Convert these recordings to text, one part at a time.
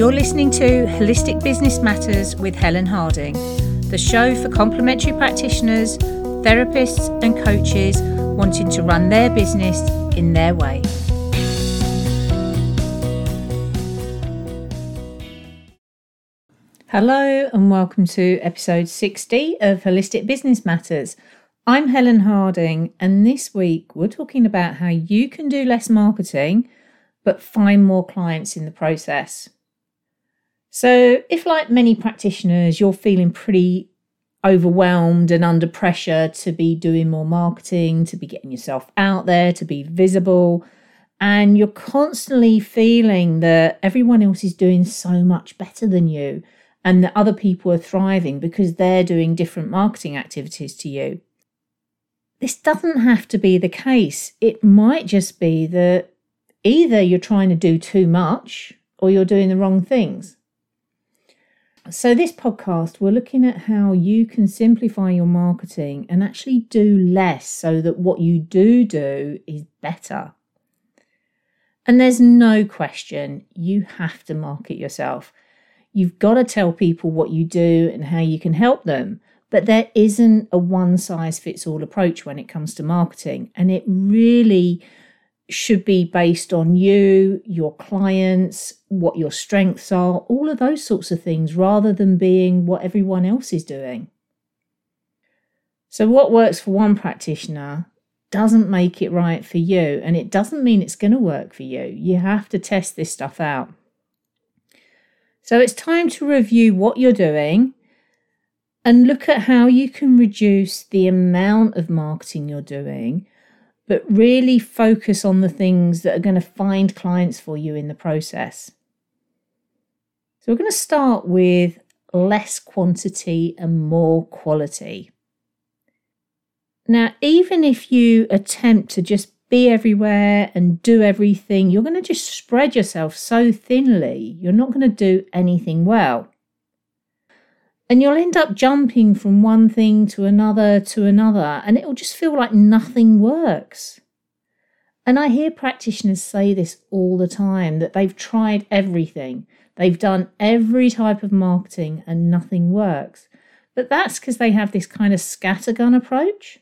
You're listening to Holistic Business Matters with Helen Harding, the show for complementary practitioners, therapists, and coaches wanting to run their business in their way. Hello, and welcome to episode 60 of Holistic Business Matters. I'm Helen Harding, and this week we're talking about how you can do less marketing but find more clients in the process. So, if like many practitioners, you're feeling pretty overwhelmed and under pressure to be doing more marketing, to be getting yourself out there, to be visible, and you're constantly feeling that everyone else is doing so much better than you and that other people are thriving because they're doing different marketing activities to you. This doesn't have to be the case. It might just be that either you're trying to do too much or you're doing the wrong things. So, this podcast, we're looking at how you can simplify your marketing and actually do less so that what you do do is better. And there's no question you have to market yourself. You've got to tell people what you do and how you can help them. But there isn't a one size fits all approach when it comes to marketing. And it really should be based on you, your clients, what your strengths are, all of those sorts of things, rather than being what everyone else is doing. So, what works for one practitioner doesn't make it right for you, and it doesn't mean it's going to work for you. You have to test this stuff out. So, it's time to review what you're doing and look at how you can reduce the amount of marketing you're doing but really focus on the things that are going to find clients for you in the process. So, we're going to start with less quantity and more quality. Now, even if you attempt to just be everywhere and do everything, you're going to just spread yourself so thinly, you're not going to do anything well. And you'll end up jumping from one thing to another to another, and it'll just feel like nothing works. And I hear practitioners say this all the time that they've tried everything, they've done every type of marketing, and nothing works. But that's because they have this kind of scattergun approach.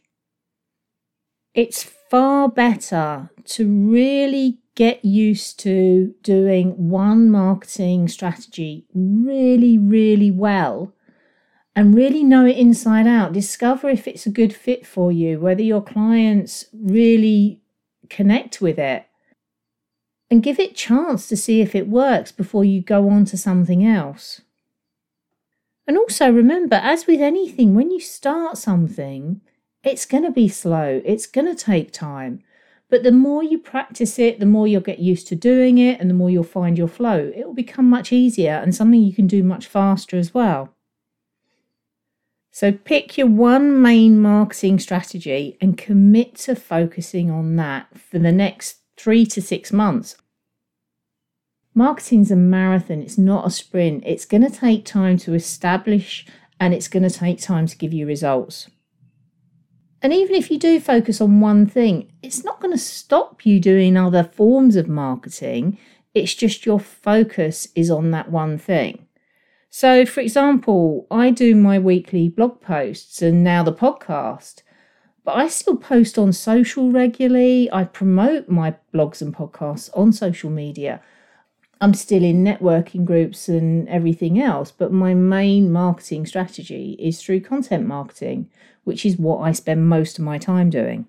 It's far better to really get used to doing one marketing strategy really, really well and really know it inside out. Discover if it's a good fit for you, whether your clients really connect with it. And give it chance to see if it works before you go on to something else. And also remember, as with anything, when you start something, it's going to be slow, it's going to take time. But the more you practice it, the more you'll get used to doing it, and the more you'll find your flow. It will become much easier and something you can do much faster as well. So pick your one main marketing strategy and commit to focusing on that for the next three to six months. Marketing's a marathon, it's not a sprint. It's going to take time to establish and it's going to take time to give you results. And even if you do focus on one thing, it's not going to stop you doing other forms of marketing. It's just your focus is on that one thing. So, for example, I do my weekly blog posts and now the podcast, but I still post on social regularly. I promote my blogs and podcasts on social media. I'm still in networking groups and everything else, but my main marketing strategy is through content marketing, which is what I spend most of my time doing.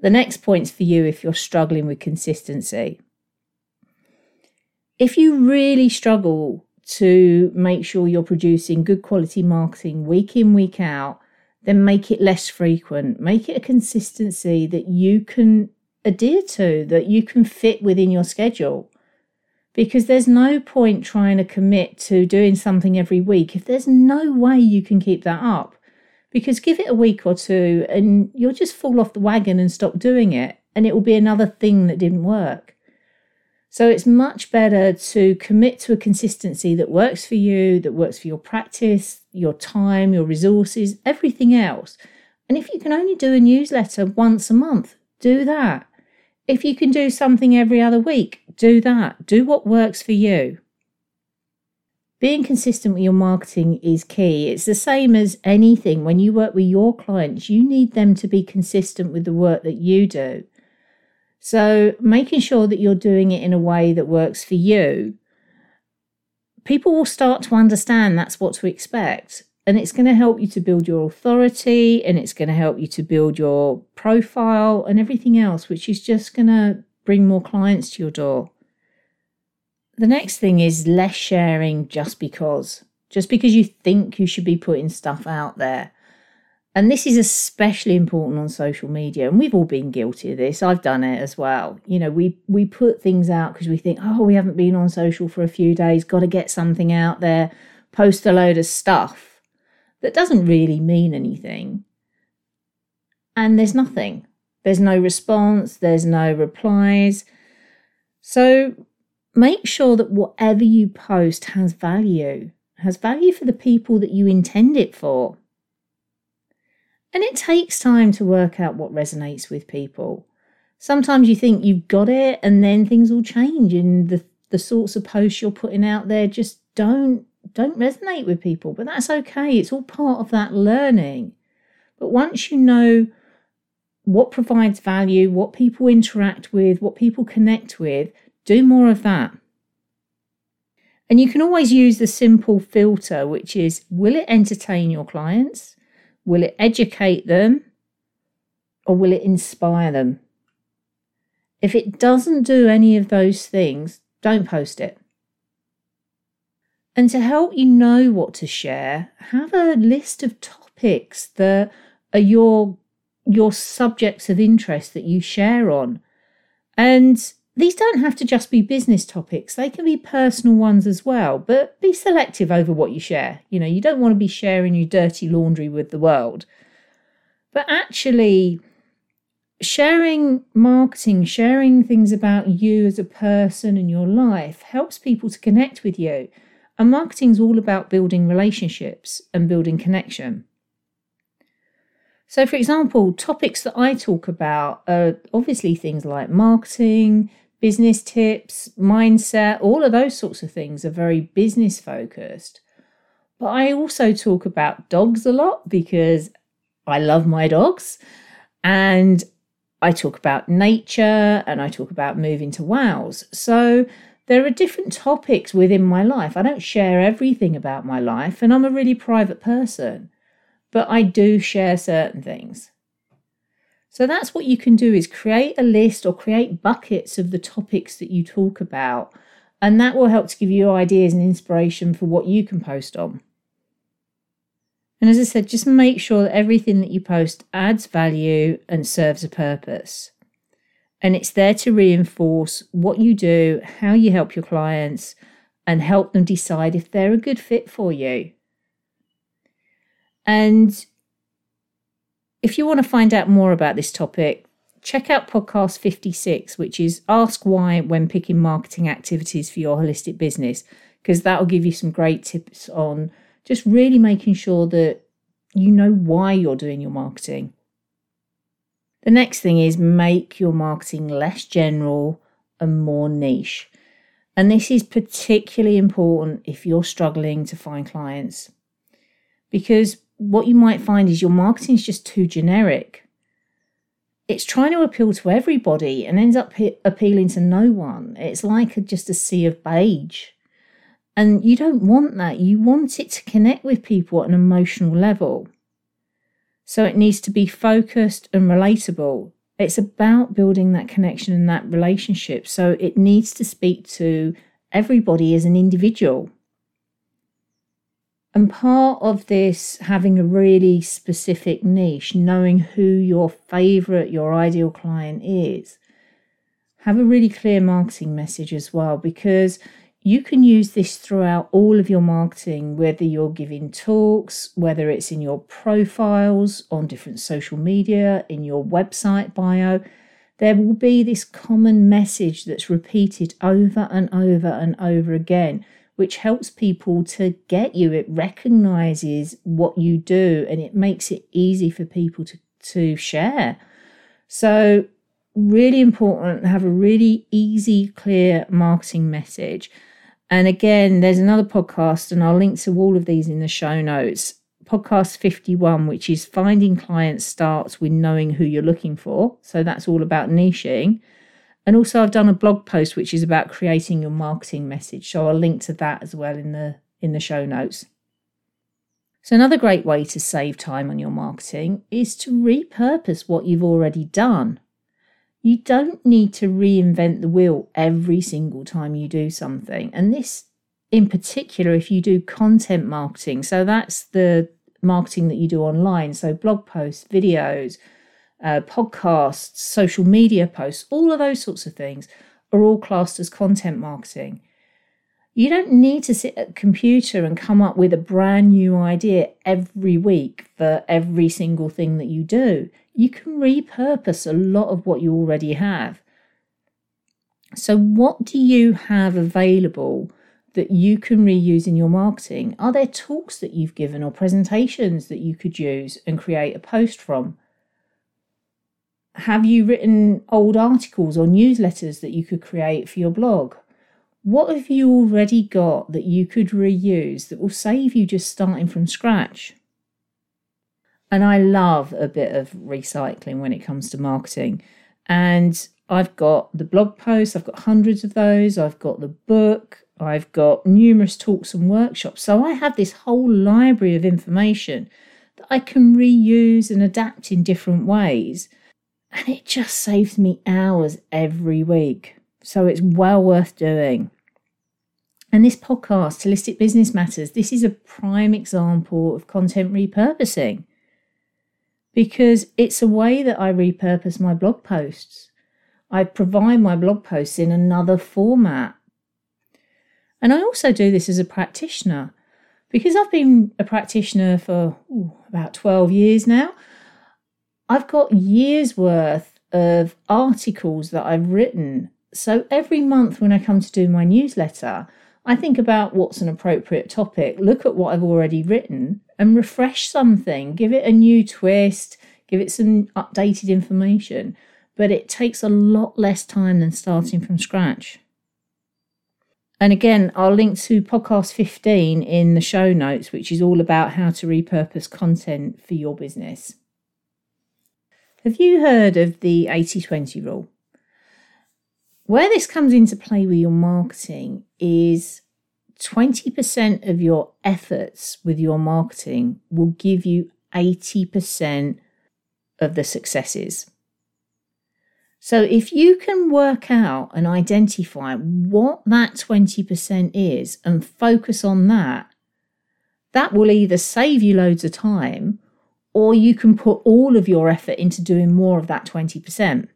The next point's for you if you're struggling with consistency. If you really struggle to make sure you're producing good quality marketing week in, week out, then make it less frequent. Make it a consistency that you can adhere to, that you can fit within your schedule. Because there's no point trying to commit to doing something every week if there's no way you can keep that up. Because give it a week or two and you'll just fall off the wagon and stop doing it, and it will be another thing that didn't work. So it's much better to commit to a consistency that works for you, that works for your practice, your time, your resources, everything else. And if you can only do a newsletter once a month, do that. If you can do something every other week, do that. Do what works for you. Being consistent with your marketing is key. It's the same as anything. When you work with your clients, you need them to be consistent with the work that you do. So, making sure that you're doing it in a way that works for you, people will start to understand that's what to expect. And it's going to help you to build your authority and it's going to help you to build your profile and everything else, which is just going to bring more clients to your door. The next thing is less sharing just because, just because you think you should be putting stuff out there. And this is especially important on social media. And we've all been guilty of this. I've done it as well. You know, we we put things out because we think, oh, we haven't been on social for a few days, got to get something out there, post a load of stuff that doesn't really mean anything. And there's nothing. There's no response, there's no replies. So make sure that whatever you post has value, has value for the people that you intend it for. And it takes time to work out what resonates with people. Sometimes you think you've got it and then things will change and the, the sorts of posts you're putting out there just don't don't resonate with people, but that's okay. It's all part of that learning. But once you know what provides value, what people interact with, what people connect with, do more of that. And you can always use the simple filter, which is will it entertain your clients? Will it educate them? Or will it inspire them? If it doesn't do any of those things, don't post it. And to help you know what to share, have a list of topics that are your your subjects of interest that you share on. And these don't have to just be business topics, they can be personal ones as well, but be selective over what you share. You know, you don't want to be sharing your dirty laundry with the world. But actually, sharing marketing, sharing things about you as a person and your life helps people to connect with you. And marketing is all about building relationships and building connection. So, for example, topics that I talk about are obviously things like marketing, business tips, mindset, all of those sorts of things are very business focused. But I also talk about dogs a lot because I love my dogs. And I talk about nature and I talk about moving to Wales. So there are different topics within my life. I don't share everything about my life, and I'm a really private person, but I do share certain things. So that's what you can do is create a list or create buckets of the topics that you talk about, and that will help to give you ideas and inspiration for what you can post on. And as I said, just make sure that everything that you post adds value and serves a purpose. And it's there to reinforce what you do, how you help your clients, and help them decide if they're a good fit for you. And if you want to find out more about this topic, check out podcast 56, which is Ask Why When Picking Marketing Activities for Your Holistic Business, because that will give you some great tips on just really making sure that you know why you're doing your marketing. The next thing is make your marketing less general and more niche. And this is particularly important if you're struggling to find clients. Because what you might find is your marketing is just too generic. It's trying to appeal to everybody and ends up appealing to no one. It's like a, just a sea of beige. And you don't want that. You want it to connect with people at an emotional level. So it needs to be focused and relatable. It's about building that connection and that relationship. So it needs to speak to everybody as an individual. And part of this having a really specific niche, knowing who your favorite, your ideal client is, have a really clear marketing message as well, because you can use this throughout all of your marketing, whether you're giving talks, whether it's in your profiles, on different social media, in your website bio. There will be this common message that's repeated over and over and over again which helps people to get you. It recognizes what you do and it makes it easy for people to, to share. So really important to have a really easy, clear marketing message. And again, there's another podcast, and I'll link to all of these in the show notes. Podcast 51, which is finding clients starts with knowing who you're looking for. So that's all about niching. And also I've done a blog post which is about creating your marketing message. So I'll link to that as well in the in the show notes. So another great way to save time on your marketing is to repurpose what you've already done. You don't need to reinvent the wheel every single time you do something. And this, in particular, if you do content marketing, so that's the marketing that you do online, so blog posts, videos, uh, podcasts, social media posts, all of those sorts of things are all classed as content marketing. You don't need to sit at a computer and come up with a brand new idea every week for every single thing that you do. You can repurpose a lot of what you already have. So, what do you have available that you can reuse in your marketing? Are there talks that you've given or presentations that you could use and create a post from? Have you written old articles or newsletters that you could create for your blog? What have you already got that you could reuse that will save you just starting from scratch? And I love a bit of recycling when it comes to marketing. And I've got the blog posts, I've got hundreds of those, I've got the book, I've got numerous talks and workshops. So I have this whole library of information that I can reuse and adapt in different ways. And it just saves me hours every week. So it's well worth doing. And this podcast, Holistic Business Matters, this is a prime example of content repurposing because it's a way that I repurpose my blog posts. I provide my blog posts in another format. And I also do this as a practitioner because I've been a practitioner for ooh, about 12 years now. I've got years worth of articles that I've written. So every month when I come to do my newsletter, I think about what's an appropriate topic, look at what I've already written and refresh something, give it a new twist, give it some updated information. But it takes a lot less time than starting from scratch. And again, I'll link to podcast 15 in the show notes, which is all about how to repurpose content for your business. Have you heard of the 80 20 rule? Where this comes into play with your marketing is 20% of your efforts with your marketing will give you 80% of the successes. So if you can work out and identify what that 20% is and focus on that, that will either save you loads of time or you can put all of your effort into doing more of that 20%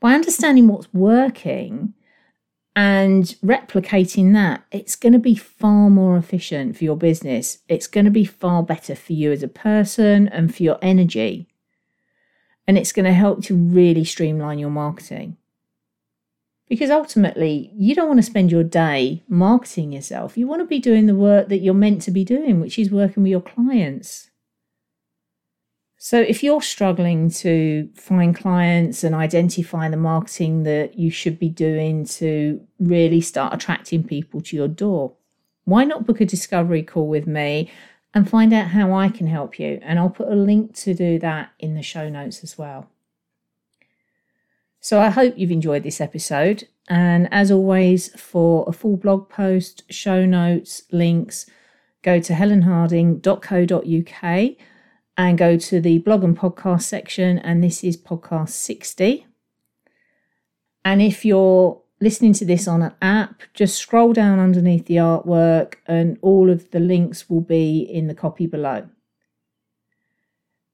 by understanding what's working and replicating that, it's going to be far more efficient for your business. It's going to be far better for you as a person and for your energy. And it's going to help to really streamline your marketing. Because ultimately, you don't want to spend your day marketing yourself. You want to be doing the work that you're meant to be doing, which is working with your clients. So, if you're struggling to find clients and identify the marketing that you should be doing to really start attracting people to your door, why not book a discovery call with me and find out how I can help you? And I'll put a link to do that in the show notes as well. So, I hope you've enjoyed this episode. And as always, for a full blog post, show notes, links, go to helenharding.co.uk and go to the blog and podcast section. And this is podcast 60. And if you're listening to this on an app, just scroll down underneath the artwork, and all of the links will be in the copy below.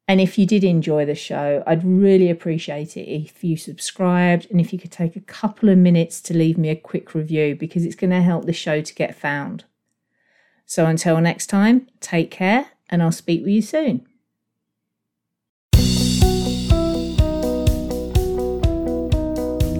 And if you did enjoy the show, I'd really appreciate it if you subscribed and if you could take a couple of minutes to leave me a quick review because it's going to help the show to get found. So until next time, take care and I'll speak with you soon.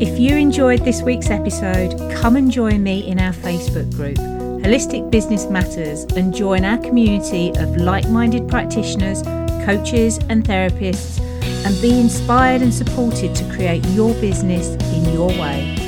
If you enjoyed this week's episode, come and join me in our Facebook group, Holistic Business Matters, and join our community of like minded practitioners, coaches, and therapists and be inspired and supported to create your business in your way.